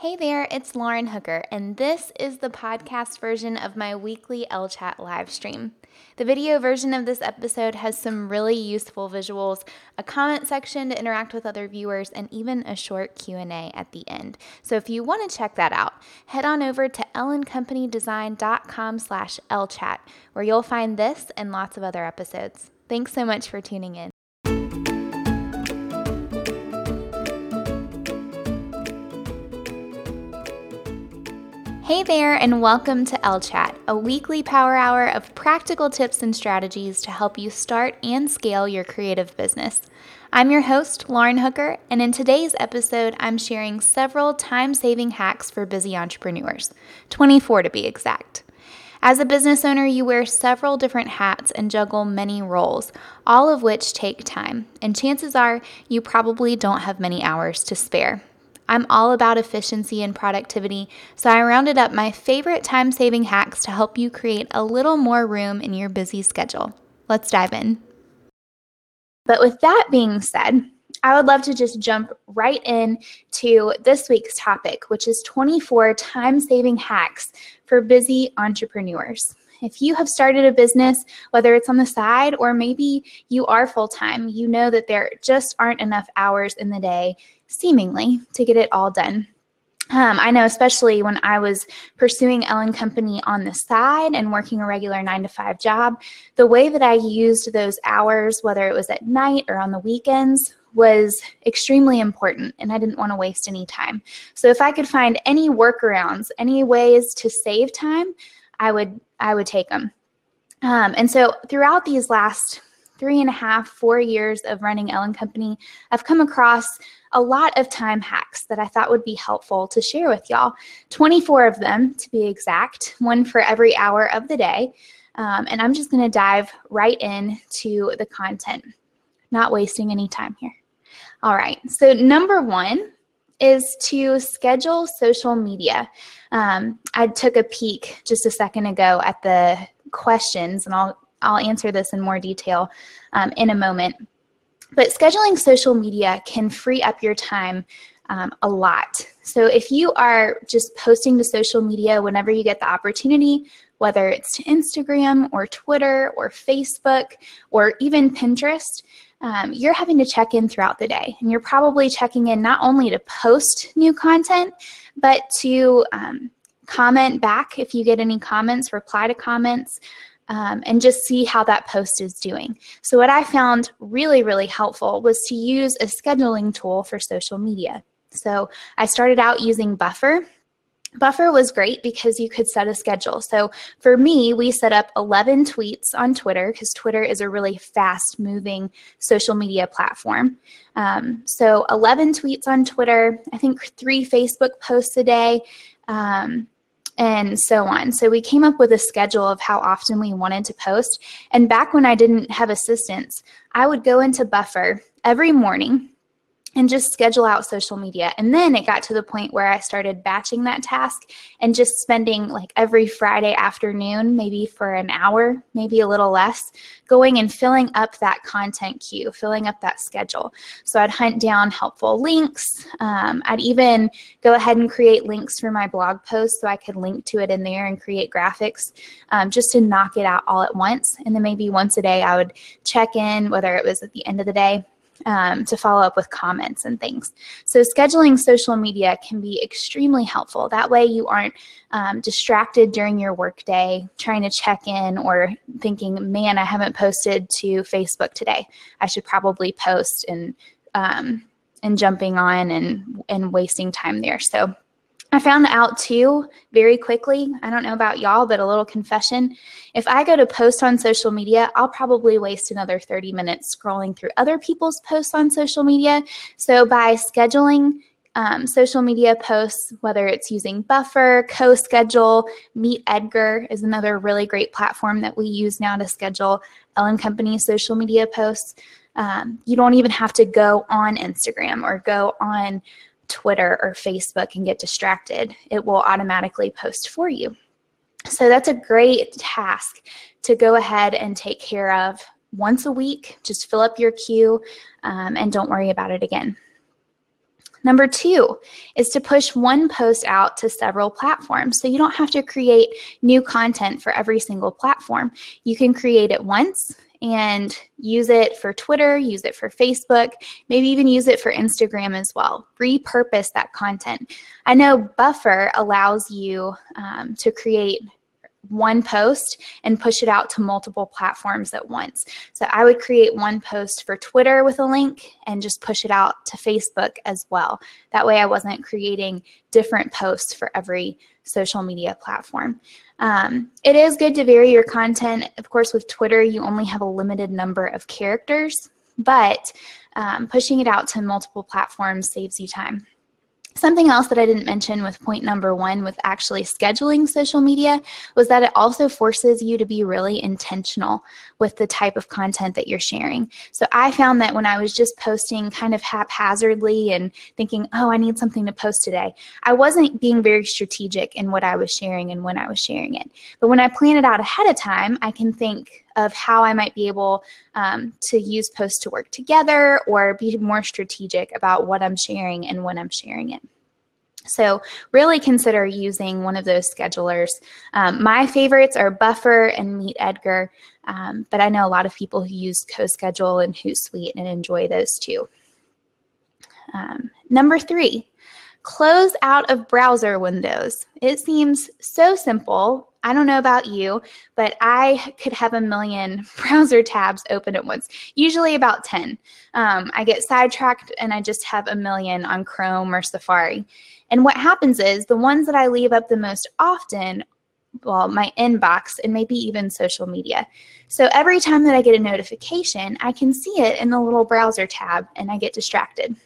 Hey there, it's Lauren Hooker, and this is the podcast version of my weekly LChat live stream. The video version of this episode has some really useful visuals, a comment section to interact with other viewers, and even a short Q&A at the end. So if you want to check that out, head on over to ellencompanydesigncom slash lchat, where you'll find this and lots of other episodes. Thanks so much for tuning in. Hey there, and welcome to L Chat, a weekly power hour of practical tips and strategies to help you start and scale your creative business. I'm your host, Lauren Hooker, and in today's episode, I'm sharing several time saving hacks for busy entrepreneurs 24 to be exact. As a business owner, you wear several different hats and juggle many roles, all of which take time, and chances are you probably don't have many hours to spare. I'm all about efficiency and productivity, so I rounded up my favorite time saving hacks to help you create a little more room in your busy schedule. Let's dive in. But with that being said, I would love to just jump right in to this week's topic, which is 24 time saving hacks for busy entrepreneurs. If you have started a business, whether it's on the side or maybe you are full time, you know that there just aren't enough hours in the day seemingly, to get it all done. Um, I know, especially when I was pursuing Elle & Company on the side and working a regular nine to five job, the way that I used those hours, whether it was at night or on the weekends, was extremely important and I didn't want to waste any time. So if I could find any workarounds, any ways to save time, I would I would take them. Um, and so throughout these last three and a half, four years of running Elle & Company, I've come across a lot of time hacks that I thought would be helpful to share with y'all. 24 of them, to be exact, one for every hour of the day. Um, and I'm just going to dive right into the content, not wasting any time here. All right, so number one is to schedule social media. Um, I took a peek just a second ago at the questions, and I'll I'll answer this in more detail um, in a moment. But scheduling social media can free up your time um, a lot. So if you are just posting to social media whenever you get the opportunity, whether it's to Instagram or Twitter or Facebook or even Pinterest, um, you're having to check in throughout the day. And you're probably checking in not only to post new content, but to um, comment back if you get any comments, reply to comments, um, and just see how that post is doing. So, what I found really, really helpful was to use a scheduling tool for social media. So, I started out using Buffer. Buffer was great because you could set a schedule. So for me, we set up 11 tweets on Twitter because Twitter is a really fast moving social media platform. Um, so 11 tweets on Twitter, I think three Facebook posts a day. Um, and so on. So we came up with a schedule of how often we wanted to post. And back when I didn't have assistants, I would go into Buffer every morning and just schedule out social media. And then it got to the point where I started batching that task and just spending like every Friday afternoon, maybe for an hour, maybe a little less, going and filling up that content queue, filling up that schedule. So I'd hunt down helpful links. Um, I'd even go ahead and create links for my blog post so I could link to it in there and create graphics um, just to knock it out all at once. And then maybe once a day I would check in, whether it was at the end of the day um, to follow up with comments and things. So, scheduling social media can be extremely helpful. That way, you aren't um, distracted during your workday trying to check in or thinking, man, I haven't posted to Facebook today. I should probably post and um, and jumping on and and wasting time there. So I found out too very quickly. I don't know about y'all, but a little confession. If I go to post on social media, I'll probably waste another 30 minutes scrolling through other people's posts on social media. So by scheduling um, social media posts, whether it's using Buffer, CoSchedule, Meet Edgar is another really great platform that we use now to schedule Elle & Company social media posts. Um, you don't even have to go on Instagram or go on Twitter or Facebook and get distracted, it will automatically post for you. So that's a great task to go ahead and take care of once a week. Just fill up your queue um, and don't worry about it again. Number two is to push one post out to several platforms. So you don't have to create new content for every single platform. You can create it once and use it for Twitter, use it for Facebook, maybe even use it for Instagram as well. Repurpose that content. I know Buffer allows you um, to create one post and push it out to multiple platforms at once. So I would create one post for Twitter with a link and just push it out to Facebook as well. That way I wasn't creating different posts for every social media platform. Um, it is good to vary your content. Of course, with Twitter, you only have a limited number of characters, but um, pushing it out to multiple platforms saves you time. Something else that I didn't mention with point number one with actually scheduling social media was that it also forces you to be really intentional with the type of content that you're sharing. So I found that when I was just posting kind of haphazardly and thinking, oh, I need something to post today, I wasn't being very strategic in what I was sharing and when I was sharing it. But when I plan it out ahead of time, I can think, of how I might be able um, to use posts to work together or be more strategic about what I'm sharing and when I'm sharing it. So really consider using one of those schedulers. Um, my favorites are Buffer and Meet Edgar, um, but I know a lot of people who use CoSchedule and Hootsuite and enjoy those too. Um, number three, close out of browser windows. It seems so simple, I don't know about you, but I could have a million browser tabs open at once, usually about 10. Um, I get sidetracked and I just have a million on Chrome or Safari. And what happens is the ones that I leave up the most often, well, my inbox and maybe even social media. So every time that I get a notification, I can see it in the little browser tab and I get distracted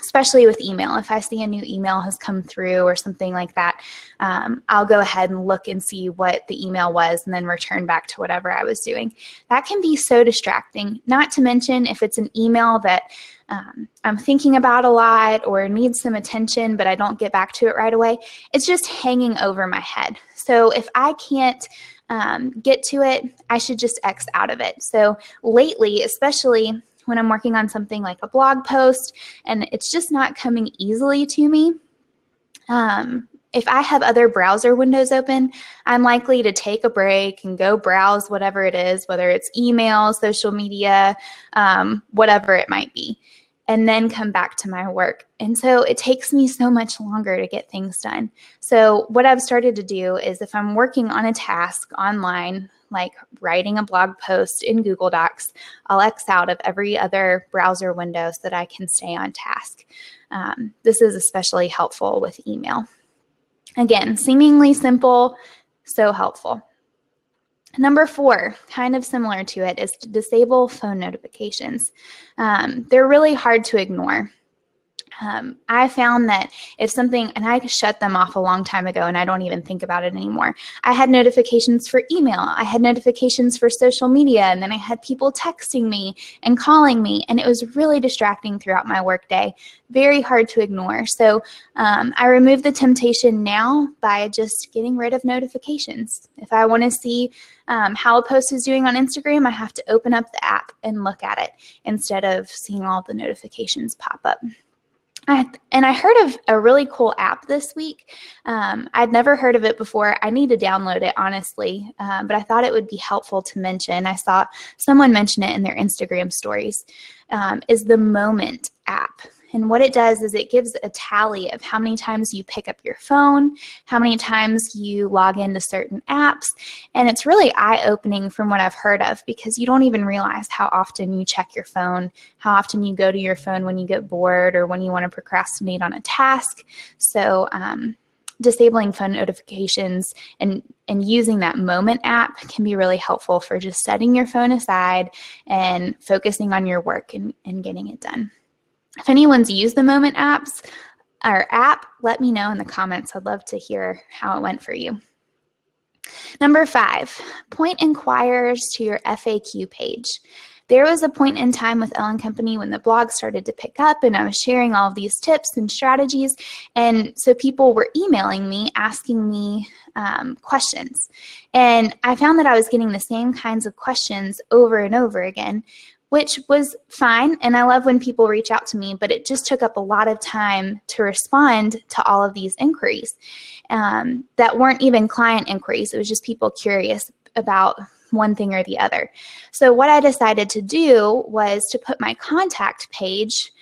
especially with email. If I see a new email has come through or something like that, um, I'll go ahead and look and see what the email was and then return back to whatever I was doing. That can be so distracting, not to mention if it's an email that um, I'm thinking about a lot or needs some attention, but I don't get back to it right away. It's just hanging over my head. So if I can't um, get to it, I should just X out of it. So lately, especially when I'm working on something like a blog post and it's just not coming easily to me. Um, if I have other browser windows open, I'm likely to take a break and go browse whatever it is, whether it's email, social media, um, whatever it might be, and then come back to my work. And so it takes me so much longer to get things done. So, what I've started to do is if I'm working on a task online, like writing a blog post in Google Docs, I'll X out of every other browser window so that I can stay on task. Um, this is especially helpful with email. Again, seemingly simple, so helpful. Number four, kind of similar to it, is to disable phone notifications. Um, they're really hard to ignore. Um, I found that if something, and I shut them off a long time ago and I don't even think about it anymore. I had notifications for email, I had notifications for social media, and then I had people texting me and calling me, and it was really distracting throughout my workday. Very hard to ignore. So um, I remove the temptation now by just getting rid of notifications. If I want to see um, how a post is doing on Instagram, I have to open up the app and look at it instead of seeing all the notifications pop up. I, and I heard of a really cool app this week. Um, I'd never heard of it before. I need to download it, honestly, um, but I thought it would be helpful to mention. I saw someone mention it in their Instagram stories. Um, is the Moment app. And what it does is it gives a tally of how many times you pick up your phone, how many times you log into certain apps. And it's really eye opening from what I've heard of because you don't even realize how often you check your phone, how often you go to your phone when you get bored or when you want to procrastinate on a task. So, um, disabling phone notifications and and using that moment app can be really helpful for just setting your phone aside and focusing on your work and, and getting it done if anyone's used the Moment apps or app, let me know in the comments. I'd love to hear how it went for you. Number five, point inquirers to your FAQ page. There was a point in time with Elle & Company when the blog started to pick up and I was sharing all of these tips and strategies. And so people were emailing me, asking me um, questions. And I found that I was getting the same kinds of questions over and over again, which was fine. And I love when people reach out to me, but it just took up a lot of time to respond to all of these inquiries um, that weren't even client inquiries. It was just people curious about one thing or the other. So, what I decided to do was to put my contact page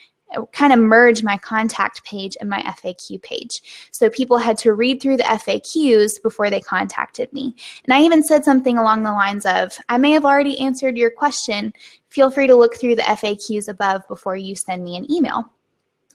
kind of merge my contact page and my FAQ page. So people had to read through the FAQs before they contacted me. And I even said something along the lines of, I may have already answered your question. Feel free to look through the FAQs above before you send me an email.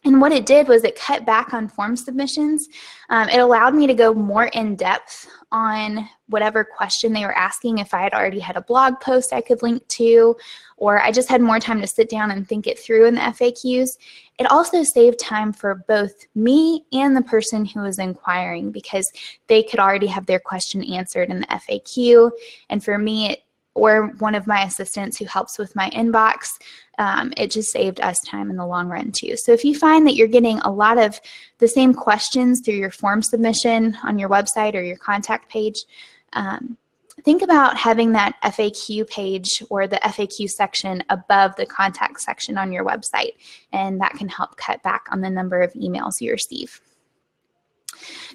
And what it did was it cut back on form submissions. Um, it allowed me to go more in depth on whatever question they were asking. If I had already had a blog post I could link to, or I just had more time to sit down and think it through in the FAQs. It also saved time for both me and the person who was inquiring because they could already have their question answered in the FAQ. And for me, it or one of my assistants who helps with my inbox, um, it just saved us time in the long run too. So if you find that you're getting a lot of the same questions through your form submission on your website or your contact page, um, think about having that FAQ page or the FAQ section above the contact section on your website, and that can help cut back on the number of emails you receive.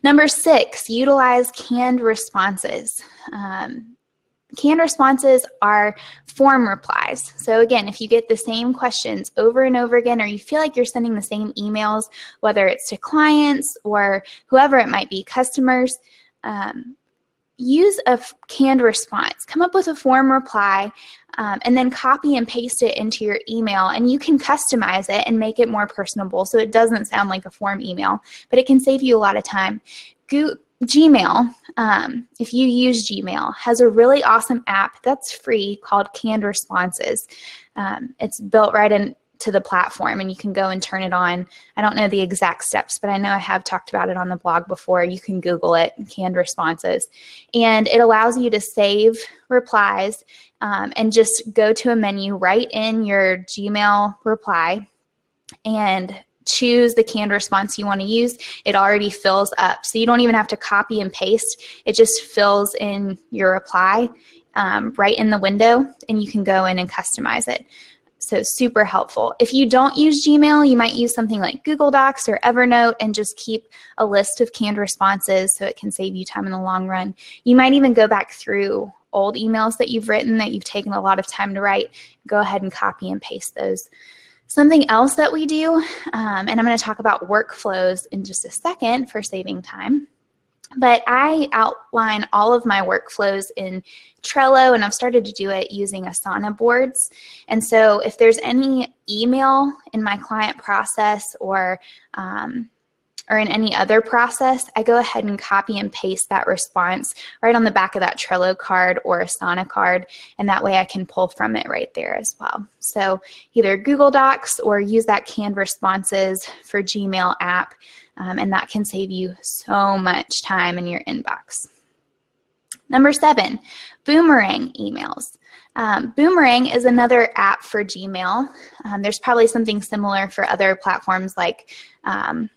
Number six, utilize canned responses. Um, Canned responses are form replies. So, again, if you get the same questions over and over again, or you feel like you're sending the same emails, whether it's to clients or whoever it might be, customers, um, use a canned response. Come up with a form reply um, and then copy and paste it into your email. And you can customize it and make it more personable so it doesn't sound like a form email, but it can save you a lot of time. Go Gmail, um, if you use Gmail, has a really awesome app that's free called Canned Responses. Um, it's built right into the platform and you can go and turn it on. I don't know the exact steps, but I know I have talked about it on the blog before. You can Google it, Canned Responses. And it allows you to save replies um, and just go to a menu right in your Gmail reply and choose the canned response you want to use, it already fills up. So you don't even have to copy and paste. It just fills in your reply um, right in the window and you can go in and customize it. So super helpful. If you don't use Gmail, you might use something like Google Docs or Evernote and just keep a list of canned responses so it can save you time in the long run. You might even go back through old emails that you've written that you've taken a lot of time to write. Go ahead and copy and paste those. Something else that we do, um, and I'm going to talk about workflows in just a second for saving time, but I outline all of my workflows in Trello, and I've started to do it using Asana boards. And so if there's any email in my client process or um, or in any other process, I go ahead and copy and paste that response right on the back of that Trello card or Asana card, and that way I can pull from it right there as well. So either Google Docs or use that canned responses for Gmail app, um, and that can save you so much time in your inbox. Number seven, boomerang emails. Um, Boomerang is another app for Gmail. Um, there's probably something similar for other platforms like um,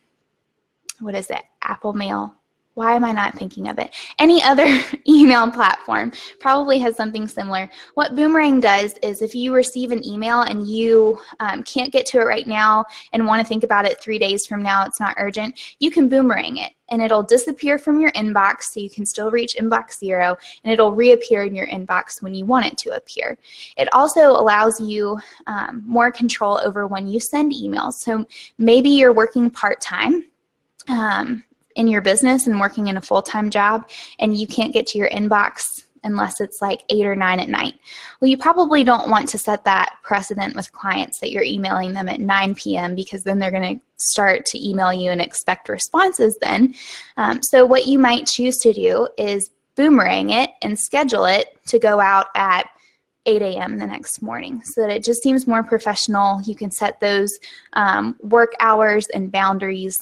what is it? Apple Mail. Why am I not thinking of it? Any other email platform probably has something similar. What Boomerang does is if you receive an email and you um, can't get to it right now and want to think about it three days from now, it's not urgent, you can Boomerang it and it'll disappear from your inbox so you can still reach inbox zero and it'll reappear in your inbox when you want it to appear. It also allows you um, more control over when you send emails. So maybe you're working part time um, in your business and working in a full time job, and you can't get to your inbox unless it's like eight or nine at night. Well, you probably don't want to set that precedent with clients that you're emailing them at 9 p.m. because then they're going to start to email you and expect responses then. Um, so, what you might choose to do is boomerang it and schedule it to go out at 8 a.m. the next morning so that it just seems more professional. You can set those um, work hours and boundaries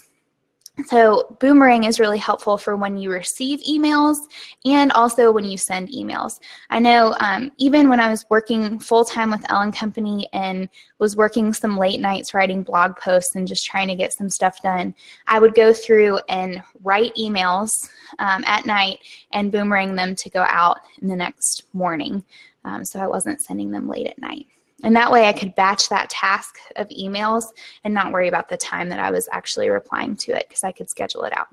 so Boomerang is really helpful for when you receive emails and also when you send emails. I know um, even when I was working full time with Elle & Company and was working some late nights writing blog posts and just trying to get some stuff done, I would go through and write emails um, at night and boomerang them to go out in the next morning. Um, so I wasn't sending them late at night. And that way I could batch that task of emails and not worry about the time that I was actually replying to it because I could schedule it out.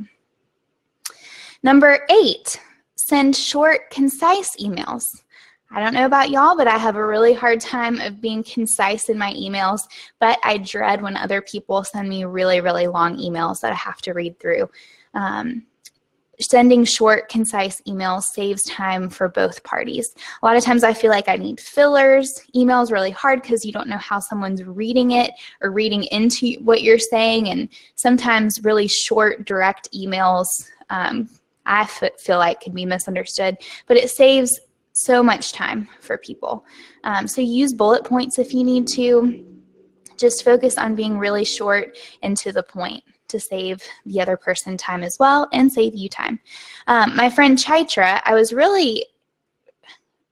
Number eight, send short, concise emails. I don't know about y'all, but I have a really hard time of being concise in my emails, but I dread when other people send me really, really long emails that I have to read through. Um, sending short, concise emails saves time for both parties. A lot of times I feel like I need fillers. Email is really hard because you don't know how someone's reading it or reading into what you're saying. And sometimes really short, direct emails um, I feel like can be misunderstood, but it saves so much time for people. Um, so use bullet points if you need to. Just focus on being really short and to the point to save the other person time as well and save you time. Um, my friend Chaitra, I was really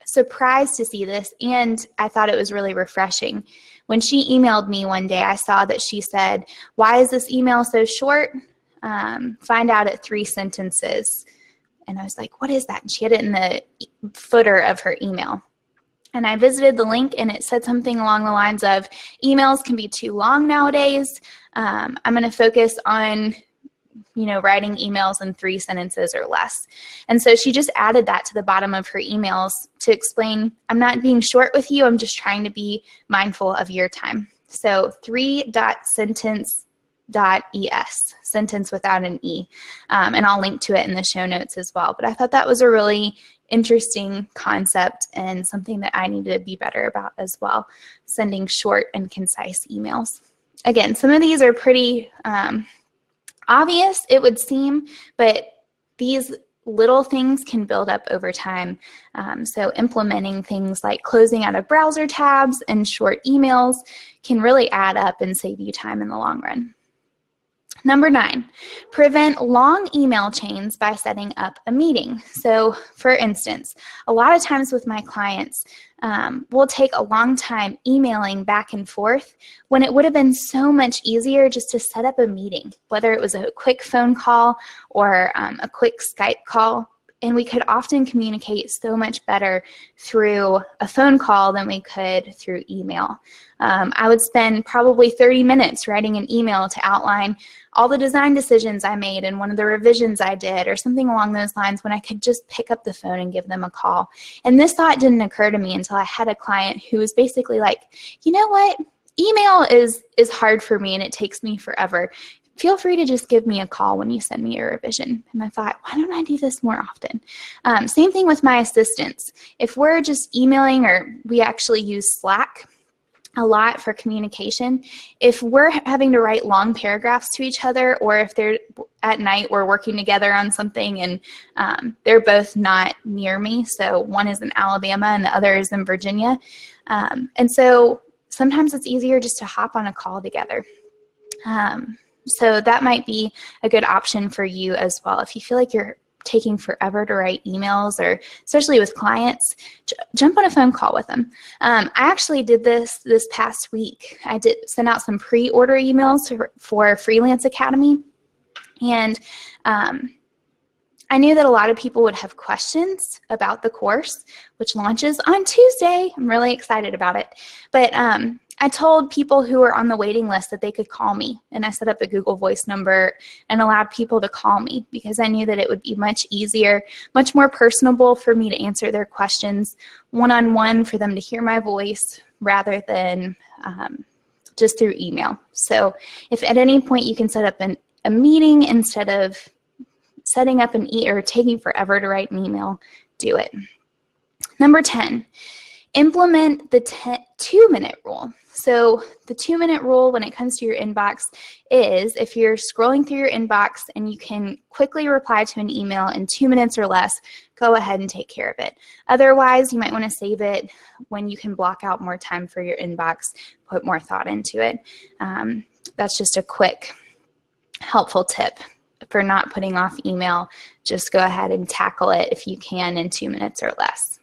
surprised to see this and I thought it was really refreshing. When she emailed me one day, I saw that she said, Why is this email so short? Um, find out at three sentences. And I was like, What is that? And she had it in the footer of her email. And I visited the link and it said something along the lines of emails can be too long nowadays. Um, I'm going to focus on, you know, writing emails in three sentences or less. And so she just added that to the bottom of her emails to explain I'm not being short with you, I'm just trying to be mindful of your time. So three dot sentence dot es sentence without an e um, and i'll link to it in the show notes as well but i thought that was a really interesting concept and something that I need to be better about as well, sending short and concise emails. Again, some of these are pretty um, obvious, it would seem, but these little things can build up over time. Um, so implementing things like closing out of browser tabs and short emails can really add up and save you time in the long run. Number nine, prevent long email chains by setting up a meeting. So, for instance, a lot of times with my clients, um, we'll take a long time emailing back and forth when it would have been so much easier just to set up a meeting, whether it was a quick phone call or um, a quick Skype call and we could often communicate so much better through a phone call than we could through email. Um, I would spend probably 30 minutes writing an email to outline all the design decisions I made and one of the revisions I did or something along those lines when I could just pick up the phone and give them a call. And this thought didn't occur to me until I had a client who was basically like, you know what? email is is hard for me and it takes me forever feel free to just give me a call when you send me a revision. And I thought, why don't I do this more often? Um, same thing with my assistants. If we're just emailing or we actually use Slack, a lot for communication. If we're having to write long paragraphs to each other, or if they're at night we're working together on something and um, they're both not near me, so one is in Alabama and the other is in Virginia, um, and so sometimes it's easier just to hop on a call together. Um, so that might be a good option for you as well. If you feel like you're taking forever to write emails or especially with clients j- jump on a phone call with them. Um, i actually did this this past week. I did send out some pre-order emails for, for freelance academy. And um, I knew that a lot of people would have questions about the course, which launches on Tuesday. I'm really excited about it. But um, I told people who were on the waiting list that they could call me, and I set up a Google Voice number and allowed people to call me because I knew that it would be much easier, much more personable for me to answer their questions one on one for them to hear my voice rather than um, just through email. So, if at any point you can set up an, a meeting instead of setting up an e or taking forever to write an email, do it. Number 10, implement the ten, two minute rule. So, the two minute rule when it comes to your inbox is if you're scrolling through your inbox and you can quickly reply to an email in two minutes or less, go ahead and take care of it. Otherwise, you might want to save it when you can block out more time for your inbox, put more thought into it. Um, that's just a quick, helpful tip for not putting off email. Just go ahead and tackle it if you can in two minutes or less.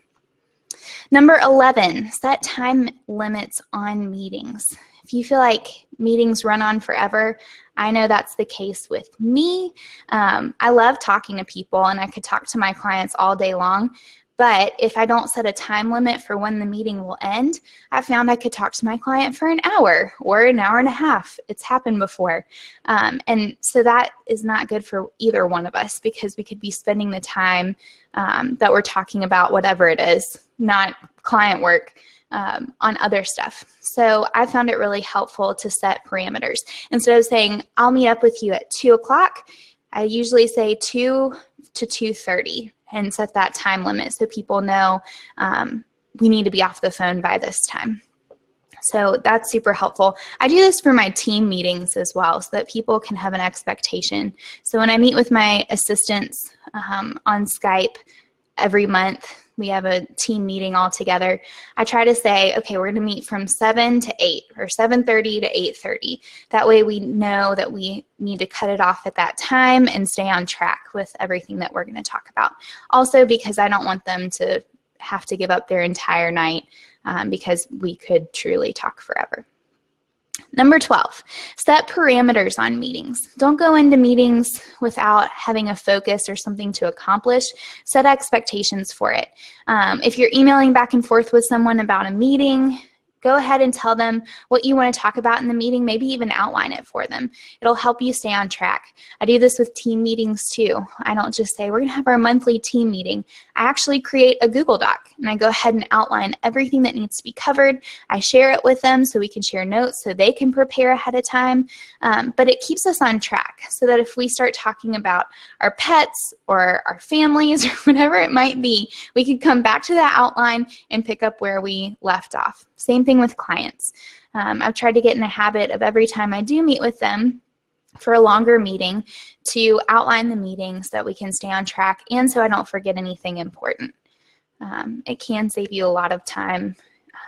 Number 11, set time limits on meetings. If you feel like meetings run on forever, I know that's the case with me. Um, I love talking to people and I could talk to my clients all day long, But if I don't set a time limit for when the meeting will end, I found I could talk to my client for an hour or an hour and a half. It's happened before. Um, and so that is not good for either one of us because we could be spending the time um, that we're talking about, whatever it is, not client work. Um, on other stuff. So I found it really helpful to set parameters. Instead of saying, I'll meet up with you at two o'clock, I usually say two to 2.30 and set that time limit so people know um, we need to be off the phone by this time. So that's super helpful. I do this for my team meetings as well so that people can have an expectation. So when I meet with my assistants um, on Skype every month, we have a team meeting all together i try to say okay we're going to meet from 7 to 8 or 7.30 to 8.30 that way we know that we need to cut it off at that time and stay on track with everything that we're going to talk about. Also because i don't want them to have to give up their entire night um, because we could truly talk forever Number 12, set parameters on meetings. Don't go into meetings without having a focus or something to accomplish. Set expectations for it. Um, if you're emailing back and forth with someone about a meeting, go ahead and tell them what you want to talk about in the meeting, maybe even outline it for them. It'll help you stay on track. I do this with team meetings too. I don't just say, we're going to have our monthly team meeting. I actually create a Google Doc and I go ahead and outline everything that needs to be covered. I share it with them so we can share notes so they can prepare ahead of time. Um, but it keeps us on track so that if we start talking about our pets or our families or whatever it might be, we can come back to that outline and pick up where we left off. Same thing with clients. Um, I've tried to get in the habit of every time I do meet with them for a longer meeting to outline the meeting so that we can stay on track and so I don't forget anything important. Um, it can save you a lot of time,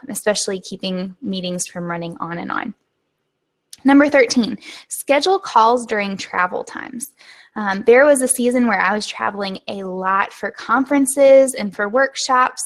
especially keeping meetings from running on and on. Number 13, schedule calls during travel times. Um, there was a season where I was traveling a lot for conferences and for workshops,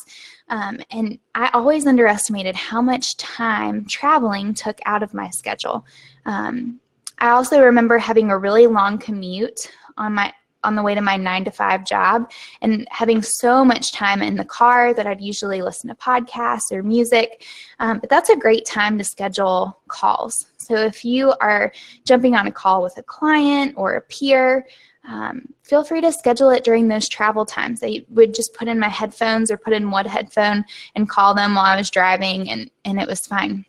um, and I always underestimated how much time traveling took out of my schedule. Um, I also remember having a really long commute on my on the way to my nine to five job and having so much time in the car that I'd usually listen to podcasts or music. Um, but that's a great time to schedule calls. So if you are jumping on a call with a client or a peer, um, feel free to schedule it during those travel times. I would just put in my headphones or put in one headphone and call them while I was driving, and, and it was fine.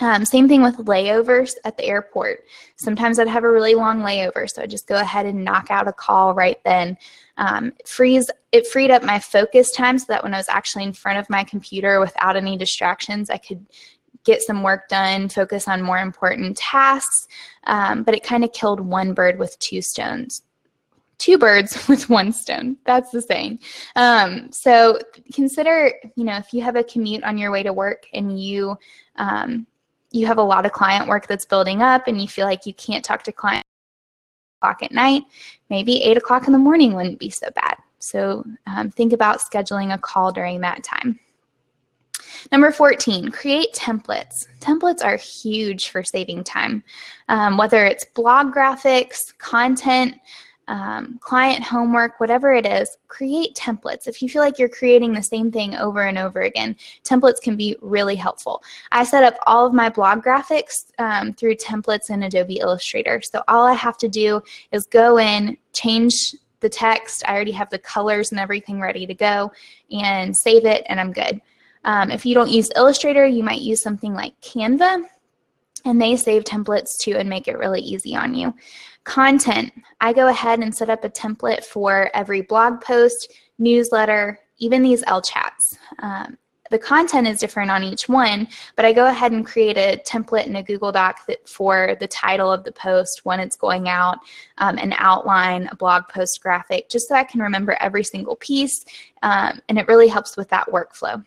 Um, same thing with layovers at the airport. Sometimes I'd have a really long layover, so I'd just go ahead and knock out a call right then. Um, it, frees, it freed up my focus time so that when I was actually in front of my computer without any distractions, I could get some work done, focus on more important tasks. Um, but it kind of killed one bird with two stones two birds with one stone. That's the saying. Um, so consider, you know, if you have a commute on your way to work and you um, you have a lot of client work that's building up and you feel like you can't talk to client o'clock at night, maybe eight o'clock in the morning wouldn't be so bad. So um, think about scheduling a call during that time. Number 14, create templates. Templates are huge for saving time. Um, whether it's blog graphics, content, um, client homework, whatever it is, create templates. If you feel like you're creating the same thing over and over again, templates can be really helpful. I set up all of my blog graphics um, through templates in Adobe Illustrator. So all I have to do is go in, change the text. I already have the colors and everything ready to go and save it and I'm good. Um, if you don't use Illustrator, you might use something like Canva and they save templates too and make it really easy on you. Content, I go ahead and set up a template for every blog post, newsletter, even these L chats. Um, the content is different on each one, but I go ahead and create a template in a Google Doc that for the title of the post, when it's going out, um, an outline, a blog post graphic, just so I can remember every single piece, um, and it really helps with that workflow.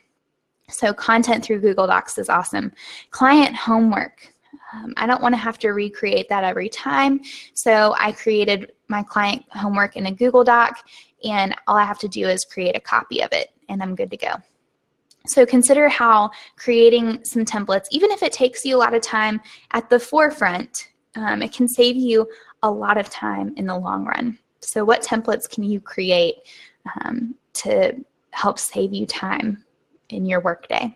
So content through Google Docs is awesome. Client homework. Um, I don't want to have to recreate that every time. So I created my client homework in a Google Doc and all I have to do is create a copy of it and I'm good to go. So consider how creating some templates, even if it takes you a lot of time at the forefront, um, it can save you a lot of time in the long run. So what templates can you create um, to help save you time in your workday.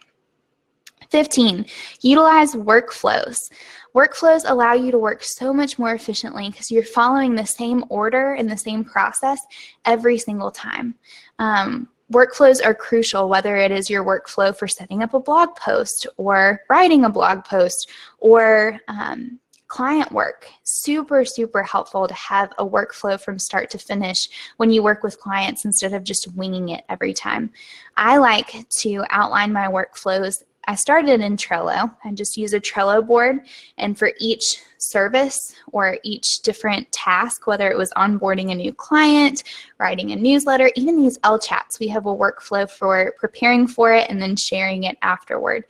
15, utilize workflows. Workflows allow you to work so much more efficiently because you're following the same order and the same process every single time. Um, workflows are crucial, whether it is your workflow for setting up a blog post or writing a blog post or um, client work. Super, super helpful to have a workflow from start to finish when you work with clients instead of just winging it every time. I like to outline my workflows I started in Trello and just use a Trello board. And for each service or each different task, whether it was onboarding a new client, writing a newsletter, even these L chats, we have a workflow for preparing for it and then sharing it afterward.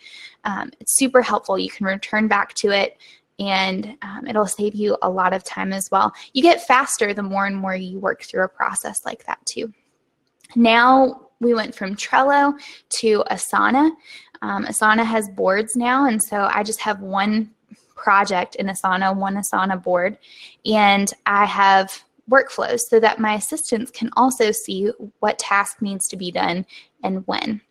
Um, it's super helpful. You can return back to it and um, it'll save you a lot of time as well. You get faster the more and more you work through a process like that too. Now we went from Trello to Asana. Um, Asana has boards now, and so I just have one project in Asana, one Asana board, and I have workflows so that my assistants can also see what task needs to be done and when.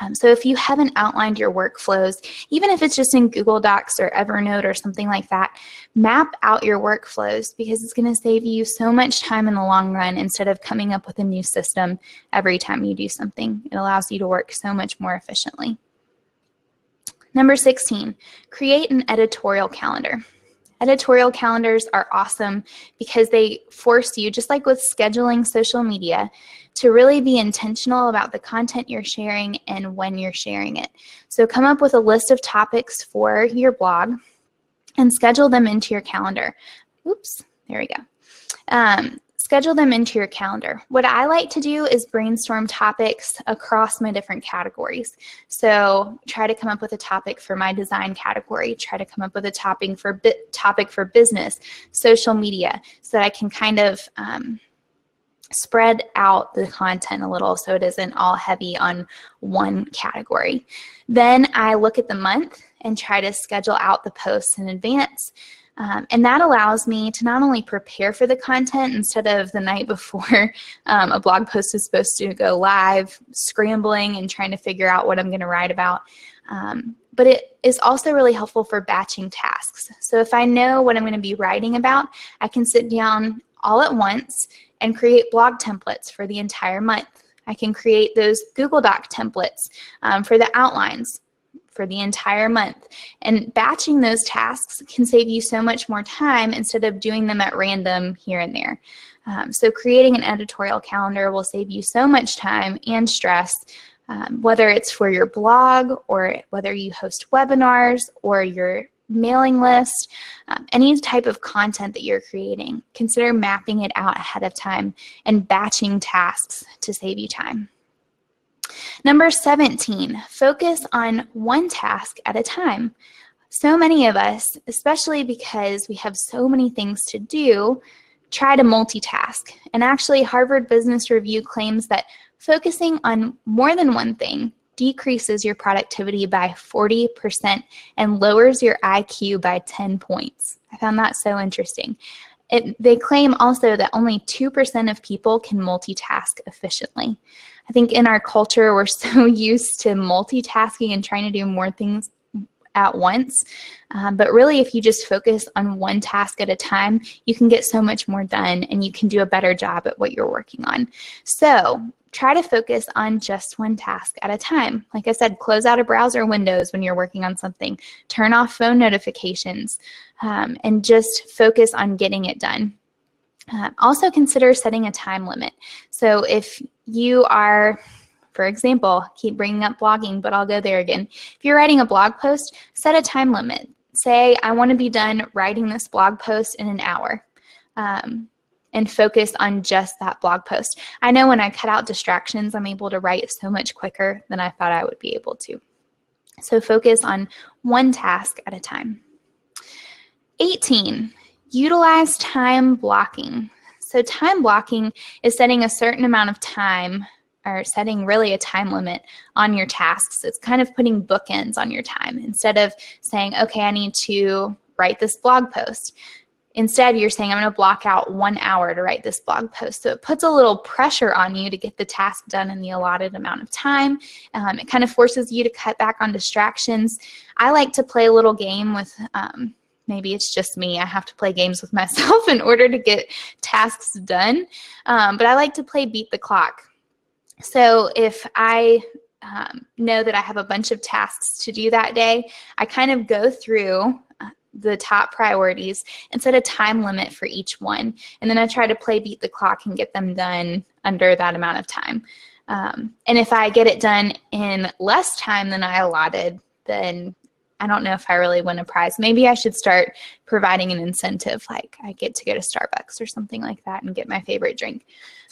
Um, so if you haven't outlined your workflows, even if it's just in Google Docs or Evernote or something like that, map out your workflows because it's going to save you so much time in the long run instead of coming up with a new system every time you do something. It allows you to work so much more efficiently. Number 16, create an editorial calendar. Editorial calendars are awesome because they force you, just like with scheduling social media, to really be intentional about the content you're sharing and when you're sharing it. So come up with a list of topics for your blog and schedule them into your calendar. Oops, there we go. Um, schedule them into your calendar. What I like to do is brainstorm topics across my different categories. So try to come up with a topic for my design category, try to come up with a topic for topic for business, social media, so that I can kind of um, spread out the content a little so it isn't all heavy on one category. Then I look at the month and try to schedule out the posts in advance. Um, and that allows me to not only prepare for the content instead of the night before um, a blog post is supposed to go live, scrambling and trying to figure out what I'm going to write about. Um, but it is also really helpful for batching tasks. So if I know what I'm going to be writing about, I can sit down all at once and create blog templates for the entire month. I can create those Google Doc templates um, for the outlines for the entire month. And batching those tasks can save you so much more time instead of doing them at random here and there. Um, so creating an editorial calendar will save you so much time and stress, um, whether it's for your blog or whether you host webinars or your mailing list, um, any type of content that you're creating. Consider mapping it out ahead of time and batching tasks to save you time. Number 17, focus on one task at a time. So many of us, especially because we have so many things to do, try to multitask. And actually, Harvard Business Review claims that focusing on more than one thing decreases your productivity by 40% and lowers your IQ by 10 points. I found that so interesting. It, they claim also that only 2% of people can multitask efficiently. I think in our culture, we're so used to multitasking and trying to do more things at once. Um, but really, if you just focus on one task at a time, you can get so much more done and you can do a better job at what you're working on. So, try to focus on just one task at a time. Like I said, close out a browser windows when you're working on something, turn off phone notifications, um, and just focus on getting it done. Uh, also consider setting a time limit. So if you are, for example, keep bringing up blogging, but I'll go there again. If you're writing a blog post, set a time limit. Say, I want to be done writing this blog post in an hour. Um, and focus on just that blog post. I know when I cut out distractions, I'm able to write so much quicker than I thought I would be able to. So focus on one task at a time. 18, utilize time blocking. So time blocking is setting a certain amount of time or setting really a time limit on your tasks. It's kind of putting bookends on your time instead of saying, okay, I need to write this blog post. Instead, you're saying, I'm going to block out one hour to write this blog post. So it puts a little pressure on you to get the task done in the allotted amount of time. Um, it kind of forces you to cut back on distractions. I like to play a little game with. Um, maybe it's just me. I have to play games with myself in order to get tasks done. Um, but I like to play beat the clock. So if I um, know that I have a bunch of tasks to do that day, I kind of go through uh, the top priorities and set a time limit for each one. And then I try to play beat the clock and get them done under that amount of time. Um, and if I get it done in less time than I allotted, then I don't know if I really win a prize. Maybe I should start providing an incentive, like I get to go to Starbucks or something like that and get my favorite drink.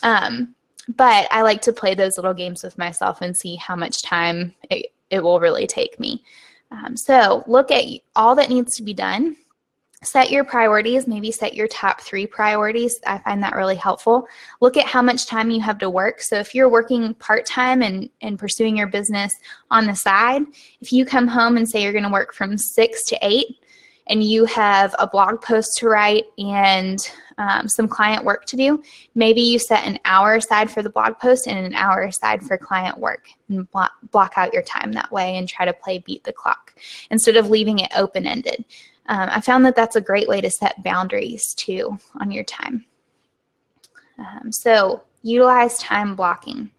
Um, but I like to play those little games with myself and see how much time it, it will really take me. Um, so look at all that needs to be done. Set your priorities, maybe set your top three priorities. I find that really helpful. Look at how much time you have to work. So if you're working part-time and, and pursuing your business on the side, if you come home and say you're going to work from six to eight, and you have a blog post to write and um, some client work to do, maybe you set an hour aside for the blog post and an hour aside for client work and block, block out your time that way and try to play beat the clock instead of leaving it open ended. Um, I found that that's a great way to set boundaries too on your time. Um, so utilize time blocking.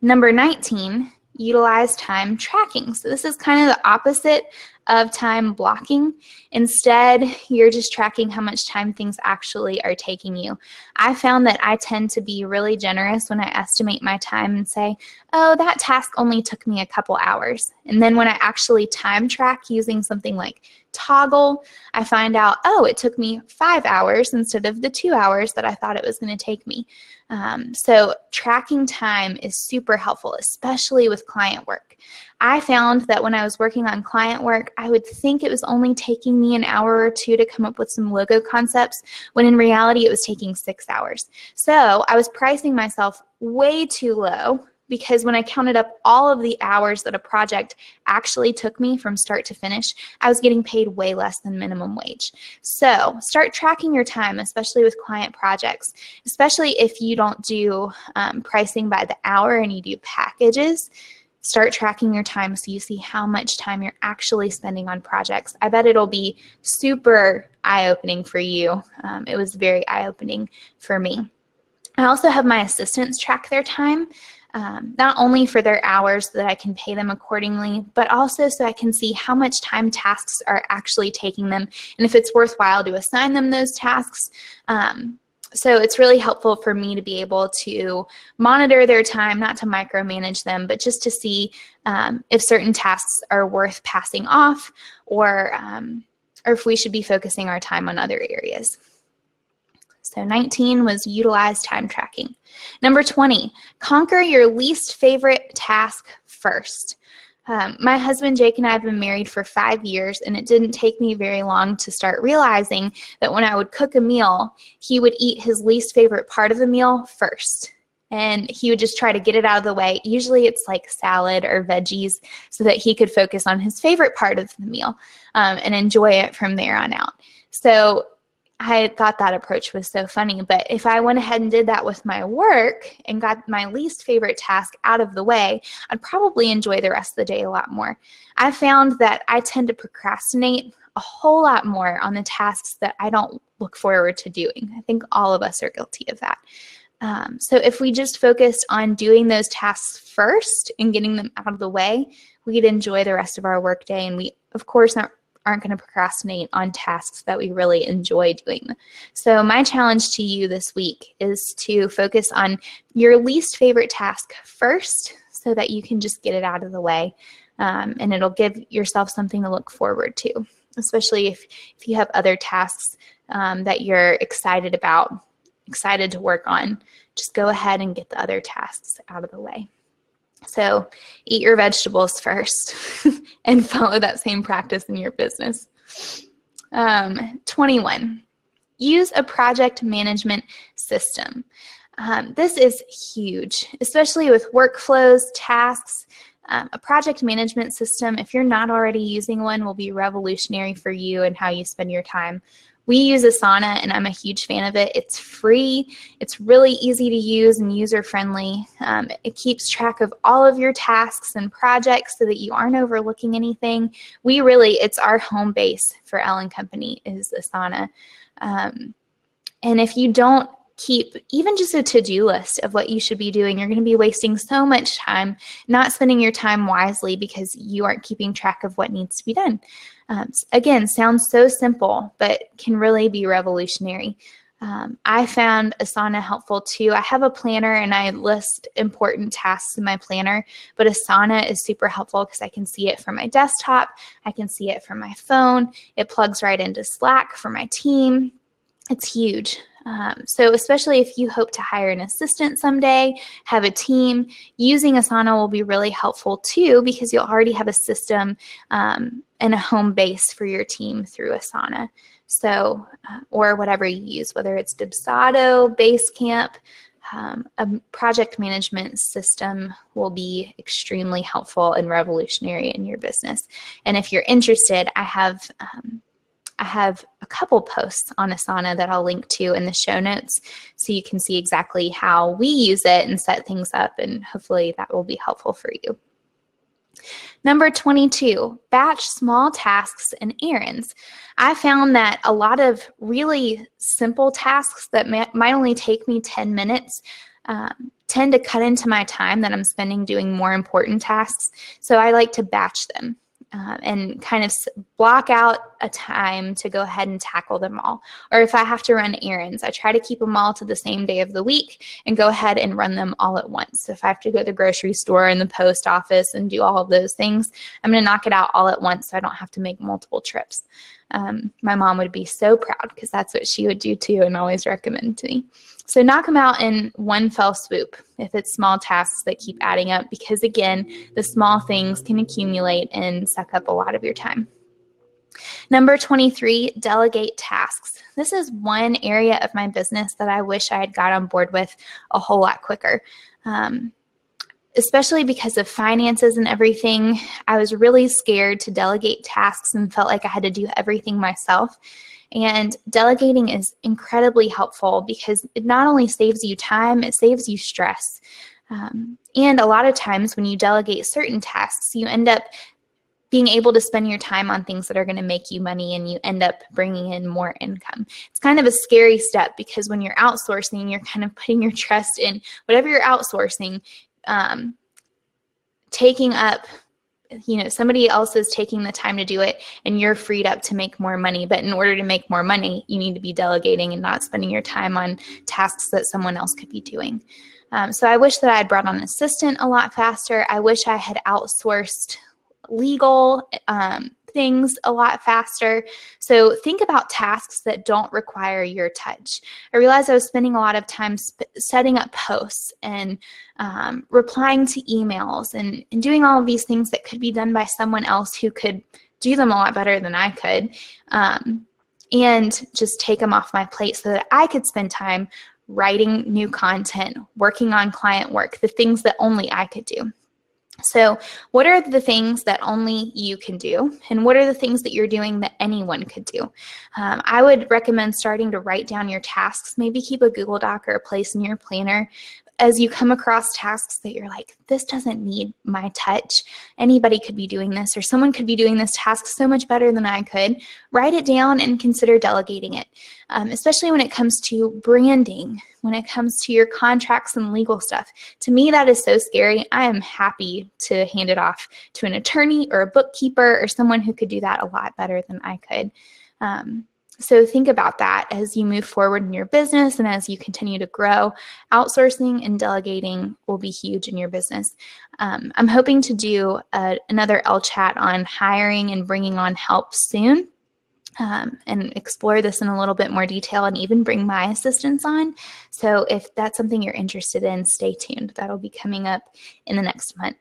Number 19, utilize time tracking. So this is kind of the opposite of time blocking. Instead, you're just tracking how much time things actually are taking you. I found that I tend to be really generous when I estimate my time and say, oh, that task only took me a couple hours. And then when I actually time track using something like Toggl, I find out, oh, it took me five hours instead of the two hours that I thought it was going to take me. Um, so tracking time is super helpful, especially with client work. I found that when I was working on client work, I would think it was only taking me an hour or two to come up with some logo concepts, when in reality it was taking six hours. So I was pricing myself way too low because when I counted up all of the hours that a project actually took me from start to finish, I was getting paid way less than minimum wage. So start tracking your time, especially with client projects, especially if you don't do um, pricing by the hour and you do packages. Start tracking your time so you see how much time you're actually spending on projects. I bet it'll be super eye opening for you. Um, it was very eye opening for me. I also have my assistants track their time. Um, not only for their hours so that I can pay them accordingly, but also so I can see how much time tasks are actually taking them and if it's worthwhile to assign them those tasks. Um, so it's really helpful for me to be able to monitor their time, not to micromanage them, but just to see um, if certain tasks are worth passing off or, um, or if we should be focusing our time on other areas. So 19 was utilize time tracking. Number 20, conquer your least favorite task first. Um, my husband Jake and I have been married for five years, and it didn't take me very long to start realizing that when I would cook a meal, he would eat his least favorite part of the meal first. And he would just try to get it out of the way. Usually it's like salad or veggies so that he could focus on his favorite part of the meal um, and enjoy it from there on out. So I thought that approach was so funny. But if I went ahead and did that with my work and got my least favorite task out of the way, I'd probably enjoy the rest of the day a lot more. I found that I tend to procrastinate a whole lot more on the tasks that I don't look forward to doing. I think all of us are guilty of that. Um, so if we just focused on doing those tasks first and getting them out of the way, we'd enjoy the rest of our workday. And we, of course, not aren't going to procrastinate on tasks that we really enjoy doing. So, my challenge to you this week is to focus on your least favorite task first so that you can just get it out of the way um, and it'll give yourself something to look forward to, especially if, if you have other tasks um, that you're excited about, excited to work on. Just go ahead and get the other tasks out of the way. So eat your vegetables first and follow that same practice in your business. Um, 21, use a project management system. Um, this is huge, especially with workflows, tasks. Um, a project management system, if you're not already using one, will be revolutionary for you and how you spend your time we use Asana and I'm a huge fan of it. It's free, it's really easy to use and user friendly. Um, it keeps track of all of your tasks and projects so that you aren't overlooking anything. We really, it's our home base for Elle & Company is Asana. Um, and if you don't keep even just a to-do list of what you should be doing you're going to be wasting so much time not spending your time wisely because you aren't keeping track of what needs to be done um, again sounds so simple but can really be revolutionary um, I found Asana helpful too. I have a planner and I list important tasks in my planner, but Asana is super helpful because I can see it from my desktop. I can see it from my phone. It plugs right into Slack for my team. It's huge. Um, so, especially if you hope to hire an assistant someday, have a team, using Asana will be really helpful too because you'll already have a system um, and a home base for your team through Asana. So, uh, or whatever you use, whether it's Dubsado, Basecamp, um, a project management system will be extremely helpful and revolutionary in your business. And if you're interested, I have um, I have a couple posts on Asana that I'll link to in the show notes so you can see exactly how we use it and set things up, and hopefully that will be helpful for you. Number 22, batch small tasks and errands. I found that a lot of really simple tasks that may, might only take me 10 minutes um, tend to cut into my time that I'm spending doing more important tasks. So I like to batch them uh, and kind of block out a time to go ahead and tackle them all. Or if I have to run errands, I try to keep them all to the same day of the week and go ahead and run them all at once. If I have to go to the grocery store and the post office and do all of those things, I'm going to knock it out all at once so I don't have to make multiple trips. Um, my mom would be so proud because that's what she would do too and always recommend to me. So knock them out in one fell swoop if it's small tasks that keep adding up because again, the small things can accumulate and suck up a lot of your time. Number 23, delegate tasks. This is one area of my business that I wish I had got on board with a whole lot quicker. Um, especially because of finances and everything, I was really scared to delegate tasks and felt like I had to do everything myself. And delegating is incredibly helpful because it not only saves you time, it saves you stress. Um, and a lot of times when you delegate certain tasks, you end up being able to spend your time on things that are going to make you money and you end up bringing in more income. It's kind of a scary step because when you're outsourcing, you're kind of putting your trust in whatever you're outsourcing, um, taking up you know somebody else is taking the time to do it and you're freed up to make more money. But in order to make more money you need to be delegating and not spending your time on tasks that someone else could be doing. Um, so i wish that i had brought on an assistant a lot faster. I wish i had outsourced legal um, things a lot faster. So think about tasks that don't require your touch. I realized I was spending a lot of time sp- setting up posts and um, replying to emails and, and doing all of these things that could be done by someone else who could do them a lot better than I could. Um, and just take them off my plate so that I could spend time writing new content, working on client work, the things that only I could do. So, what are the things that only you can do? And what are the things that you're doing that anyone could do? Um, I would recommend starting to write down your tasks. Maybe keep a Google Doc or a place in your planner as you come across tasks that you're like, this doesn't need my touch, anybody could be doing this, or someone could be doing this task so much better than I could, write it down and consider delegating it, um, especially when it comes to branding, when it comes to your contracts and legal stuff. To me, that is so scary. I am happy to hand it off to an attorney or a bookkeeper or someone who could do that a lot better than I could. Um, so think about that as you move forward in your business and as you continue to grow. Outsourcing and delegating will be huge in your business. Um, I'm hoping to do a, another Elle chat on hiring and bringing on help soon. Um, and explore this in a little bit more detail and even bring my assistants on. So, if that's something you're interested in, stay tuned. That'll be coming up in the next month.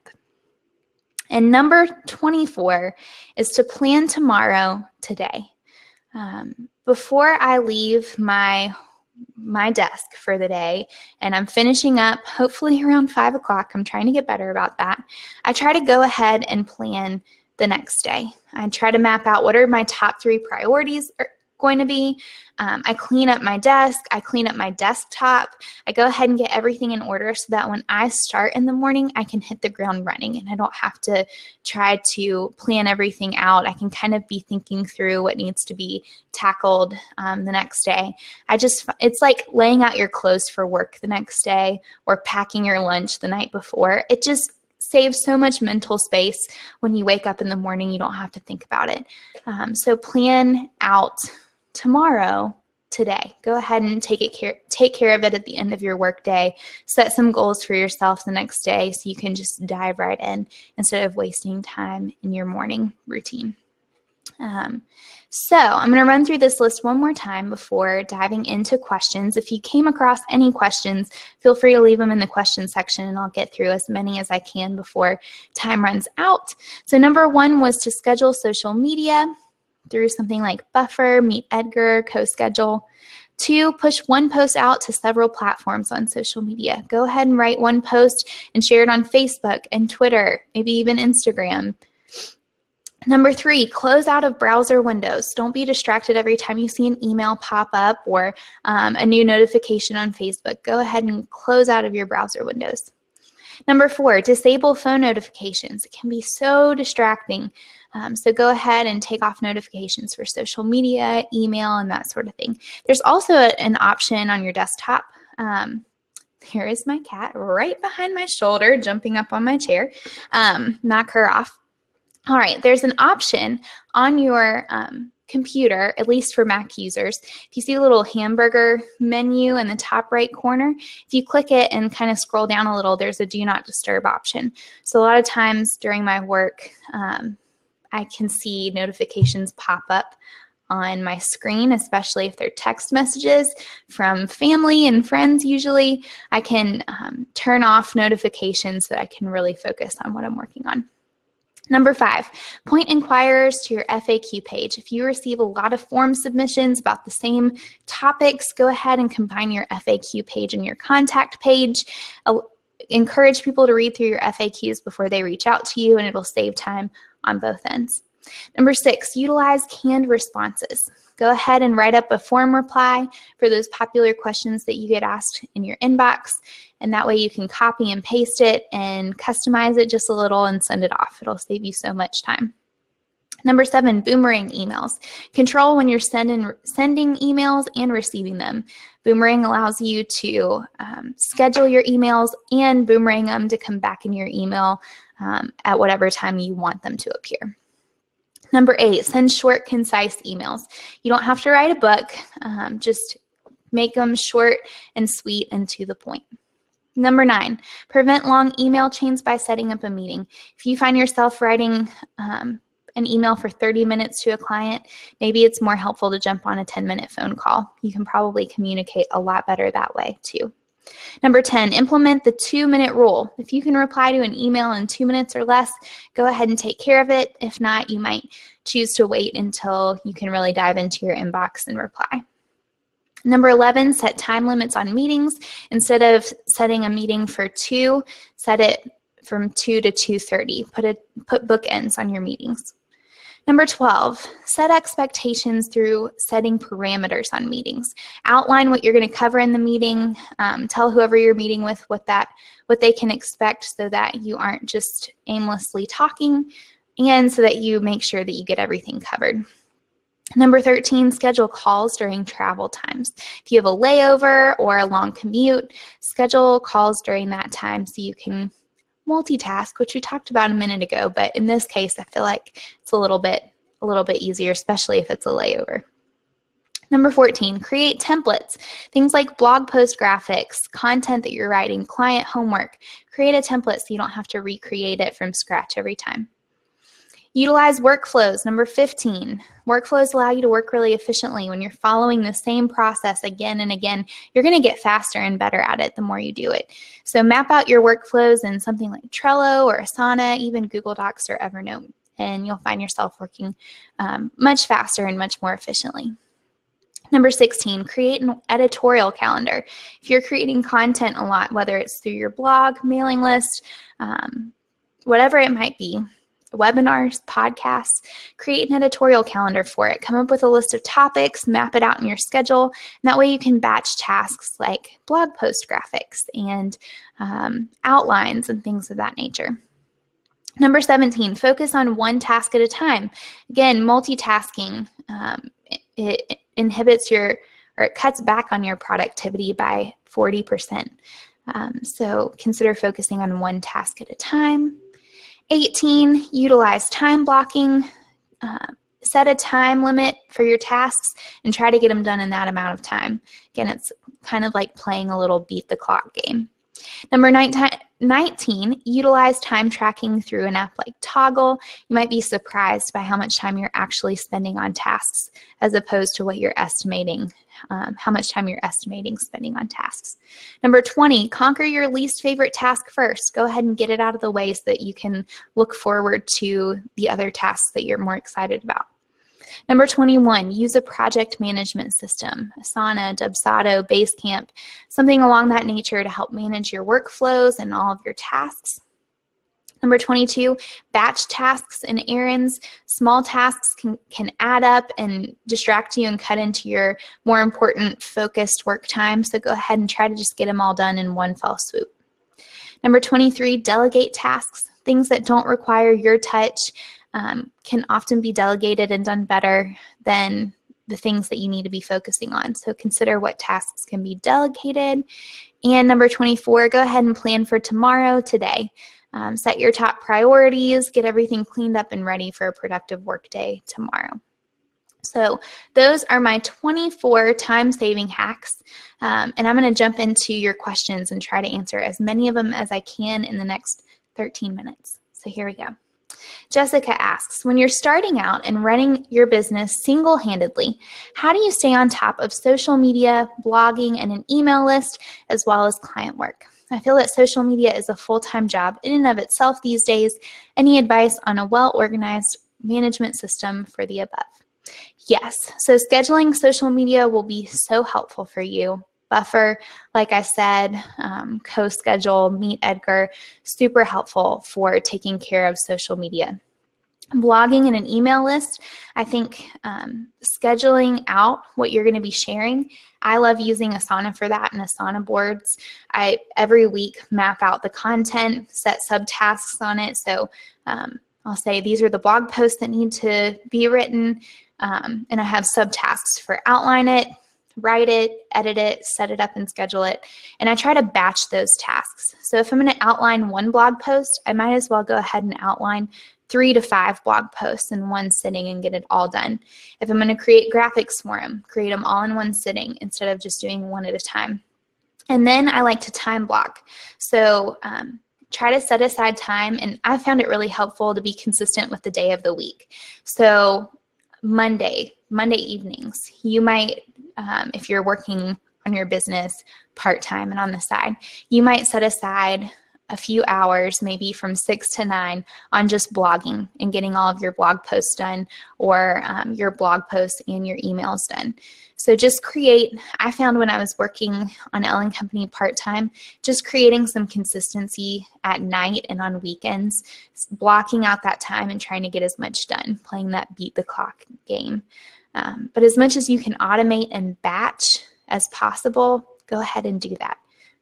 And number 24 is to plan tomorrow today. Um, before I leave my my desk for the day and I'm finishing up hopefully around five o'clock. I'm trying to get better about that. I try to go ahead and plan the next day. I try to map out what are my top three priorities or going to be. Um, I clean up my desk, I clean up my desktop. I go ahead and get everything in order so that when I start in the morning, I can hit the ground running and I don't have to try to plan everything out. I can kind of be thinking through what needs to be tackled um, the next day. I just, it's like laying out your clothes for work the next day or packing your lunch the night before. It just saves so much mental space when you wake up in the morning. You don't have to think about it. Um, so plan out tomorrow today. Go ahead and take it care take care of it at the end of your workday. Set some goals for yourself the next day so you can just dive right in instead of wasting time in your morning routine. Um, so I'm going to run through this list one more time before diving into questions. If you came across any questions, feel free to leave them in the question section and I'll get through as many as I can before time runs out. So number one was to schedule social media through something like Buffer, Meet Edgar, CoSchedule. Two, push one post out to several platforms on social media. Go ahead and write one post and share it on Facebook and Twitter, maybe even Instagram. Number three, close out of browser windows. Don't be distracted every time you see an email pop up or um, a new notification on Facebook. Go ahead and close out of your browser windows. Number four, disable phone notifications. It can be so distracting. Um, so go ahead and take off notifications for social media, email, and that sort of thing. There's also a, an option on your desktop. Um, here is my cat right behind my shoulder, jumping up on my chair. Um, knock her off. All right, there's an option on your um, computer, at least for Mac users. If you see a little hamburger menu in the top right corner, if you click it and kind of scroll down a little, there's a do not disturb option. So a lot of times during my work, um, I can see notifications pop up on my screen, especially if they're text messages from family and friends. Usually, I can um, turn off notifications so that I can really focus on what I'm working on. Number five, point inquirers to your FAQ page. If you receive a lot of form submissions about the same topics, go ahead and combine your FAQ page and your contact page. Uh, encourage people to read through your FAQs before they reach out to you, and it'll save time on both ends. Number six, utilize canned responses. Go ahead and write up a form reply for those popular questions that you get asked in your inbox. And that way you can copy and paste it and customize it just a little and send it off. It'll save you so much time. Number seven, boomerang emails. Control when you're sending, sending emails and receiving them. Boomerang allows you to um, schedule your emails and boomerang them to come back in your email um, at whatever time you want them to appear. Number eight, send short, concise emails. You don't have to write a book, um, just make them short and sweet and to the point. Number nine, prevent long email chains by setting up a meeting. If you find yourself writing um, an email for 30 minutes to a client, maybe it's more helpful to jump on a 10 minute phone call. You can probably communicate a lot better that way too. Number 10, implement the two minute rule. If you can reply to an email in two minutes or less, go ahead and take care of it. If not, you might choose to wait until you can really dive into your inbox and reply. Number 11, set time limits on meetings. Instead of setting a meeting for 2, set it from 2 to 2.30. Put, put bookends on your meetings. Number 12, set expectations through setting parameters on meetings. Outline what you're going to cover in the meeting. Um, tell whoever you're meeting with what that what they can expect so that you aren't just aimlessly talking and so that you make sure that you get everything covered. Number 13, schedule calls during travel times. If you have a layover or a long commute, schedule calls during that time so you can multitask, which we talked about a minute ago, but in this case, I feel like it's a little bit a little bit easier, especially if it's a layover. Number 14, create templates. Things like blog post graphics, content that you're writing, client homework. Create a template so you don't have to recreate it from scratch every time. Utilize workflows. Number 15, workflows allow you to work really efficiently. When you're following the same process again and again, you're going to get faster and better at it the more you do it. So map out your workflows in something like Trello or Asana, even Google Docs or Evernote, and you'll find yourself working um, much faster and much more efficiently. Number 16, create an editorial calendar. If you're creating content a lot, whether it's through your blog, mailing list, um, whatever it might be, webinars, podcasts, create an editorial calendar for it. Come up with a list of topics, map it out in your schedule. That way you can batch tasks like blog post graphics and um, outlines and things of that nature. Number 17, focus on one task at a time. Again, multitasking, um, it, it inhibits your, or it cuts back on your productivity by 40%. Um, so consider focusing on one task at a time. 18, utilize time blocking. Uh, set a time limit for your tasks and try to get them done in that amount of time. Again, it's kind of like playing a little beat the clock game. Number 19, utilize time tracking through an app like Toggl. You might be surprised by how much time you're actually spending on tasks as opposed to what you're estimating, um, how much time you're estimating spending on tasks. Number 20, conquer your least favorite task first. Go ahead and get it out of the way so that you can look forward to the other tasks that you're more excited about. Number 21, use a project management system, Asana, Dubsado, Basecamp, something along that nature to help manage your workflows and all of your tasks. Number 22, batch tasks and errands. Small tasks can, can add up and distract you and cut into your more important focused work time. So go ahead and try to just get them all done in one fell swoop. Number 23, delegate tasks, things that don't require your touch um, can often be delegated and done better than the things that you need to be focusing on. So consider what tasks can be delegated. And number 24, go ahead and plan for tomorrow, today. Um, set your top priorities, get everything cleaned up and ready for a productive workday tomorrow. So those are my 24 time-saving hacks. Um, and I'm going to jump into your questions and try to answer as many of them as I can in the next 13 minutes. So here we go. Jessica asks, when you're starting out and running your business single handedly, how do you stay on top of social media, blogging, and an email list, as well as client work? I feel that social media is a full time job in and of itself these days. Any advice on a well organized management system for the above? Yes, so scheduling social media will be so helpful for you buffer, like I said, um, co-schedule, meet Edgar, super helpful for taking care of social media. Blogging in an email list, I think um, scheduling out what you're going to be sharing. I love using Asana for that and Asana boards. I every week map out the content, set subtasks on it. So um, I'll say these are the blog posts that need to be written, um, and I have subtasks for outline it, write it, edit it, set it up and schedule it. And I try to batch those tasks. So if I'm going to outline one blog post, I might as well go ahead and outline three to five blog posts in one sitting and get it all done. If I'm going to create graphics for them, create them all in one sitting instead of just doing one at a time. And then I like to time block. So um, try to set aside time, and I found it really helpful to be consistent with the day of the week. So Monday, Monday evenings, you might um, if you're working on your business part time and on the side, you might set aside a few hours, maybe from six to nine, on just blogging and getting all of your blog posts done or um, your blog posts and your emails done. So just create, I found when I was working on Elle & Company part time, just creating some consistency at night and on weekends, blocking out that time and trying to get as much done, playing that beat the clock game. Um, but as much as you can automate and batch as possible, go ahead and do that.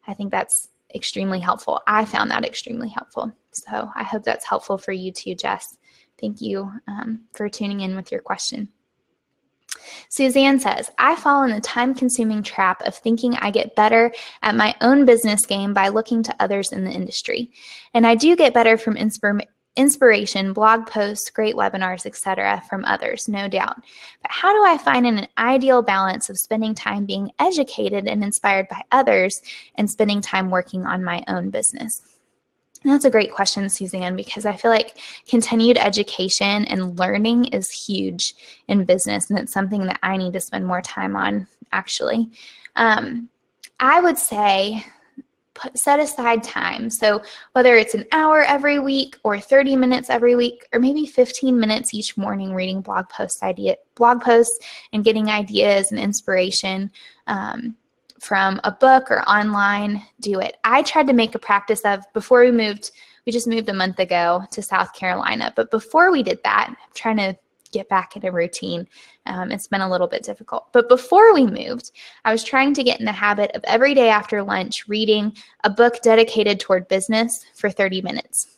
I think that's extremely helpful. I found that extremely helpful. So I hope that's helpful for you too, Jess. Thank you um, for tuning in with your question. Suzanne says, I fall in the time consuming trap of thinking I get better at my own business game by looking to others in the industry. And I do get better from inspir- inspiration, blog posts, great webinars, etc. from others, no doubt. But how do I find an ideal balance of spending time being educated and inspired by others and spending time working on my own business? And that's a great question, Suzanne, because I feel like continued education and learning is huge in business, and it's something that I need to spend more time on, actually. Um, I would say put, set aside time. So whether it's an hour every week or 30 minutes every week or maybe 15 minutes each morning reading blog posts idea blog posts and getting ideas and inspiration um, from a book or online, do it. I tried to make a practice of before we moved, we just moved a month ago to South Carolina. But before we did that, I'm trying to get back in a routine. Um, it's been a little bit difficult. But before we moved, I was trying to get in the habit of every day after lunch reading a book dedicated toward business for 30 minutes.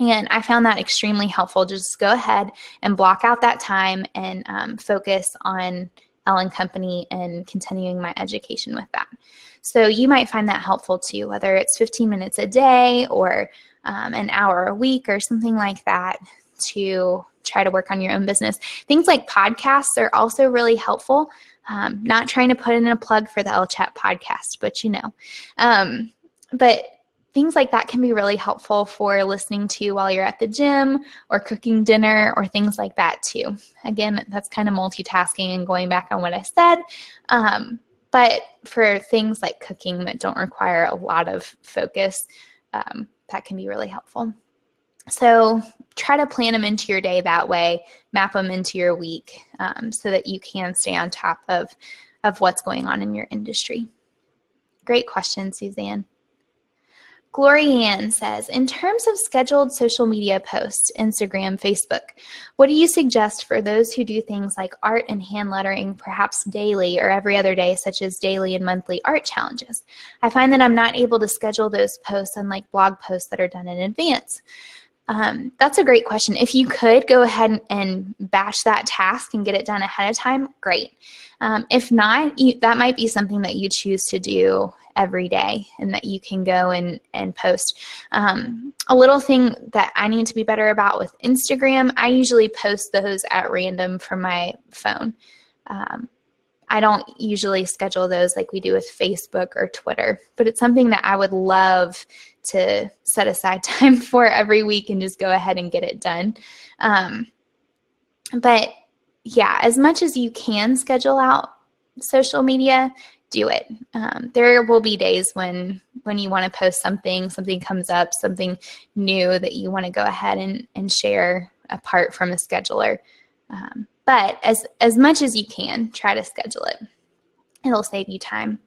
And I found that extremely helpful. Just go ahead and block out that time and um, focus on Elle & Company and continuing my education with that. So you might find that helpful too, whether it's 15 minutes a day or um, an hour a week or something like that to try to work on your own business. Things like podcasts are also really helpful. Um, not trying to put in a plug for the Elle Chat podcast, but you know. Um, but things like that can be really helpful for listening to while you're at the gym or cooking dinner or things like that too. Again, that's kind of multitasking and going back on what I said. Um, but for things like cooking that don't require a lot of focus, um, that can be really helpful. So try to plan them into your day that way, map them into your week um, so that you can stay on top of, of what's going on in your industry. Great question, Suzanne. Glory Ann says, in terms of scheduled social media posts, Instagram, Facebook, what do you suggest for those who do things like art and hand lettering, perhaps daily or every other day, such as daily and monthly art challenges? I find that I'm not able to schedule those posts unlike blog posts that are done in advance. Um, that's a great question. If you could go ahead and batch that task and get it done ahead of time, great. Um, if not, you, that might be something that you choose to do every day and that you can go and, and post. Um, a little thing that I need to be better about with Instagram, I usually post those at random from my phone. Um, I don't usually schedule those like we do with Facebook or Twitter, but it's something that I would love to set aside time for every week and just go ahead and get it done. Um, but yeah, as much as you can schedule out social media, do it. Um, there will be days when when you want to post something, something comes up, something new that you want to go ahead and, and share apart from a scheduler. Um, but as as much as you can, try to schedule it. It'll save you time.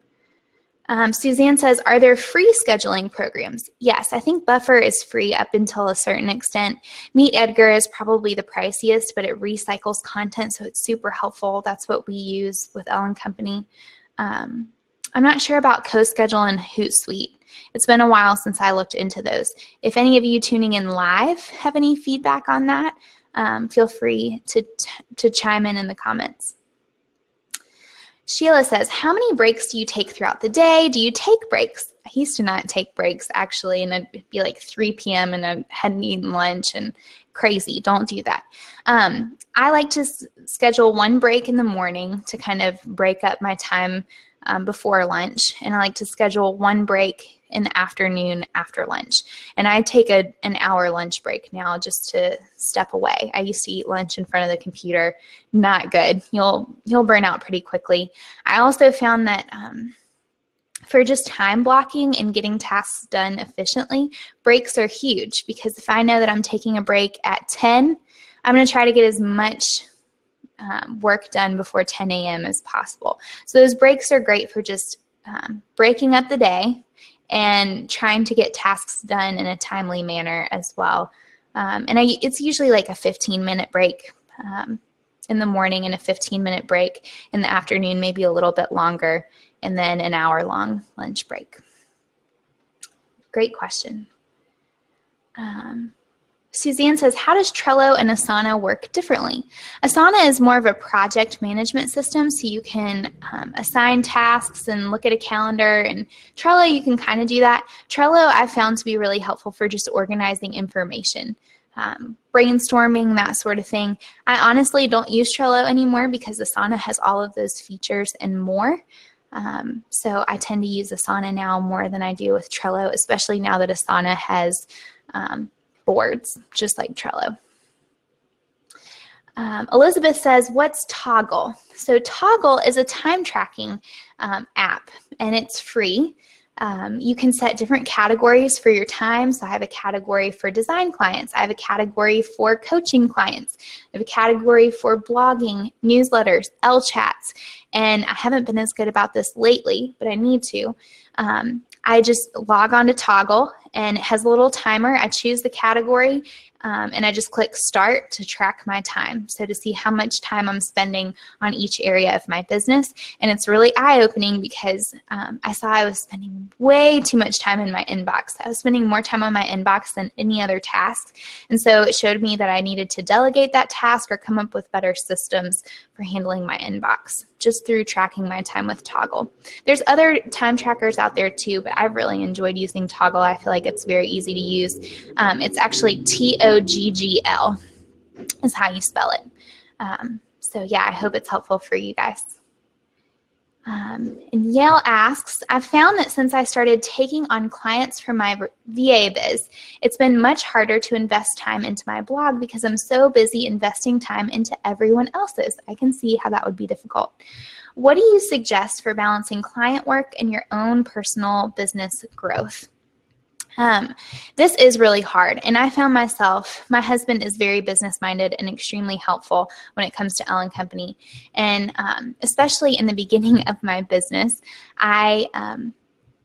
Um, Suzanne says, Are there free scheduling programs? Yes, I think Buffer is free up until a certain extent. Meet Edgar is probably the priciest, but it recycles content, so it's super helpful. That's what we use with Elle & Company. Um, I'm not sure about CoSchedule and Hootsuite. It's been a while since I looked into those. If any of you tuning in live have any feedback on that, um, feel free to, to chime in in the comments. Sheila says, How many breaks do you take throughout the day? Do you take breaks? I used to not take breaks actually, and it'd be like 3 p.m. and I hadn't eaten lunch and crazy. Don't do that. Um, I like to schedule one break in the morning to kind of break up my time um, before lunch, and I like to schedule one break in the afternoon after lunch. And I take a, an hour lunch break now just to step away. I used to eat lunch in front of the computer. Not good. You'll you'll burn out pretty quickly. I also found that um, for just time blocking and getting tasks done efficiently, breaks are huge because if I know that I'm taking a break at 10, I'm going to try to get as much um, work done before 10 a.m. as possible. So those breaks are great for just um, breaking up the day, and trying to get tasks done in a timely manner as well. Um, and I, it's usually like a 15 minute break um, in the morning and a 15 minute break in the afternoon, maybe a little bit longer, and then an hour long lunch break. Great question. Um, Suzanne says, How does Trello and Asana work differently? Asana is more of a project management system, so you can um, assign tasks and look at a calendar. And Trello, you can kind of do that. Trello, I've found to be really helpful for just organizing information, um, brainstorming, that sort of thing. I honestly don't use Trello anymore because Asana has all of those features and more. Um, so I tend to use Asana now more than I do with Trello, especially now that Asana has. Um, boards, just like Trello. Um, Elizabeth says, What's Toggl? So, Toggl is a time tracking um, app and it's free. Um, you can set different categories for your time. So I have a category for design clients. I have a category for coaching clients. I have a category for blogging, newsletters, Elle chats. And I haven't been as good about this lately, but I need to. Um, I just log on to Toggl and it has a little timer. I choose the category um, and I just click start to track my time. So to see how much time I'm spending on each area of my business. And it's really eye opening because um, I saw I was spending way too much time in my inbox. I was spending more time on my inbox than any other task. And so it showed me that I needed to delegate that task or come up with better systems for handling my inbox just through tracking my time with Toggl. There's other time trackers out there too, but I've really enjoyed using Toggl. I feel like it's very easy to use. Um, it's actually T O G G L, is how you spell it. Um, so, yeah, I hope it's helpful for you guys. Um, and Yale asks, I've found that since I started taking on clients for my VA biz, it's been much harder to invest time into my blog because I'm so busy investing time into everyone else's. I can see how that would be difficult. What do you suggest for balancing client work and your own personal business growth? Um, this is really hard. And I found myself, my husband is very business minded and extremely helpful when it comes to Elle & Company. And um, especially in the beginning of my business, I, um,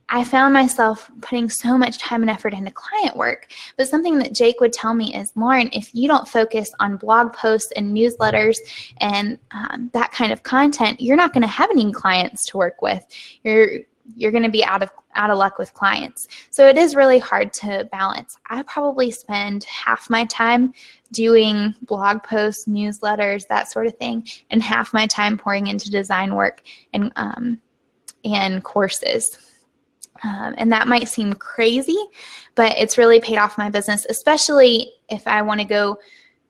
I found myself putting so much time and effort into client work. But something that Jake would tell me is, Lauren, if you don't focus on blog posts and newsletters and um, that kind of content, you're not going to have any clients to work with. You're you're going to be out of out of luck with clients. So it is really hard to balance. I probably spend half my time doing blog posts, newsletters, that sort of thing, and half my time pouring into design work and um, and courses. Um, and that might seem crazy, but it's really paid off my business, especially if I want to go,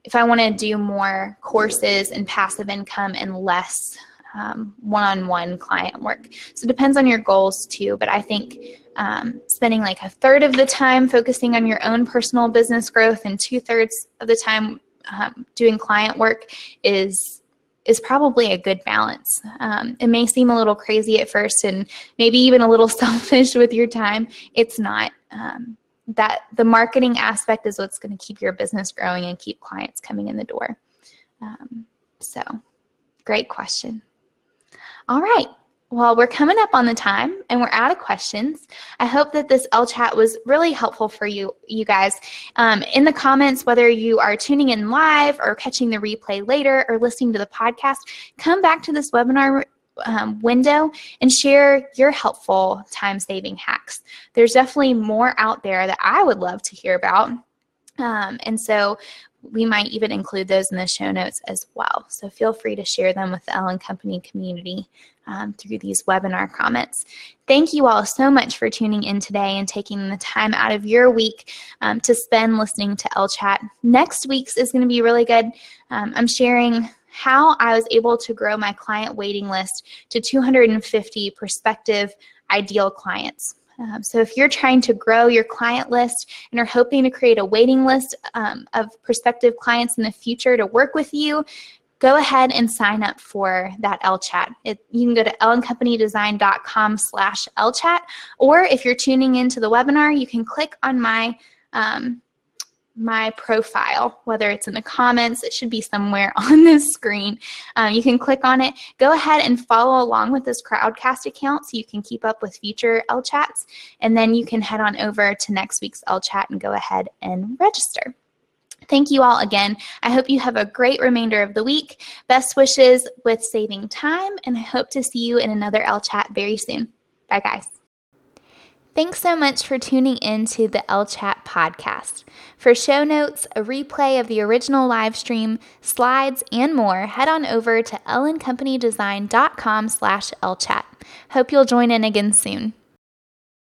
if I want to do more courses and passive income and less um, one-on-one client work. So it depends on your goals too, but I think um, spending like a third of the time focusing on your own personal business growth and two thirds of the time um, doing client work is is probably a good balance. Um, it may seem a little crazy at first and maybe even a little selfish with your time. It's not. Um, that the marketing aspect is what's going to keep your business growing and keep clients coming in the door. Um, so, great question. All right. Well, we're coming up on the time and we're out of questions. I hope that this Elle chat was really helpful for you, you guys. Um, in the comments, whether you are tuning in live or catching the replay later or listening to the podcast, come back to this webinar um, window and share your helpful time saving hacks. There's definitely more out there that I would love to hear about. Um, and so we might even include those in the show notes as well. So feel free to share them with the Elle & Company community um, through these webinar comments. Thank you all so much for tuning in today and taking the time out of your week um, to spend listening to Elle Chat. Next week's is going to be really good. Um, I'm sharing how I was able to grow my client waiting list to 250 prospective ideal clients. Um, so if you're trying to grow your client list and are hoping to create a waiting list um, of prospective clients in the future to work with you, go ahead and sign up for that Elle Chat. It, you can go to elleandcompanydesign.com slash LChat, or if you're tuning into the webinar, you can click on my um, my profile, whether it's in the comments, it should be somewhere on this screen. Um, you can click on it. Go ahead and follow along with this Crowdcast account so you can keep up with future Elle chats. And then you can head on over to next week's Elle chat and go ahead and register. Thank you all again. I hope you have a great remainder of the week. Best wishes with saving time, and I hope to see you in another Elle chat very soon. Bye, guys. Thanks so much for tuning in to the Elle Chat podcast. For show notes, a replay of the original live stream, slides, and more, head on over to elleandcompanydesign.com slash lchat. Hope you'll join in again soon.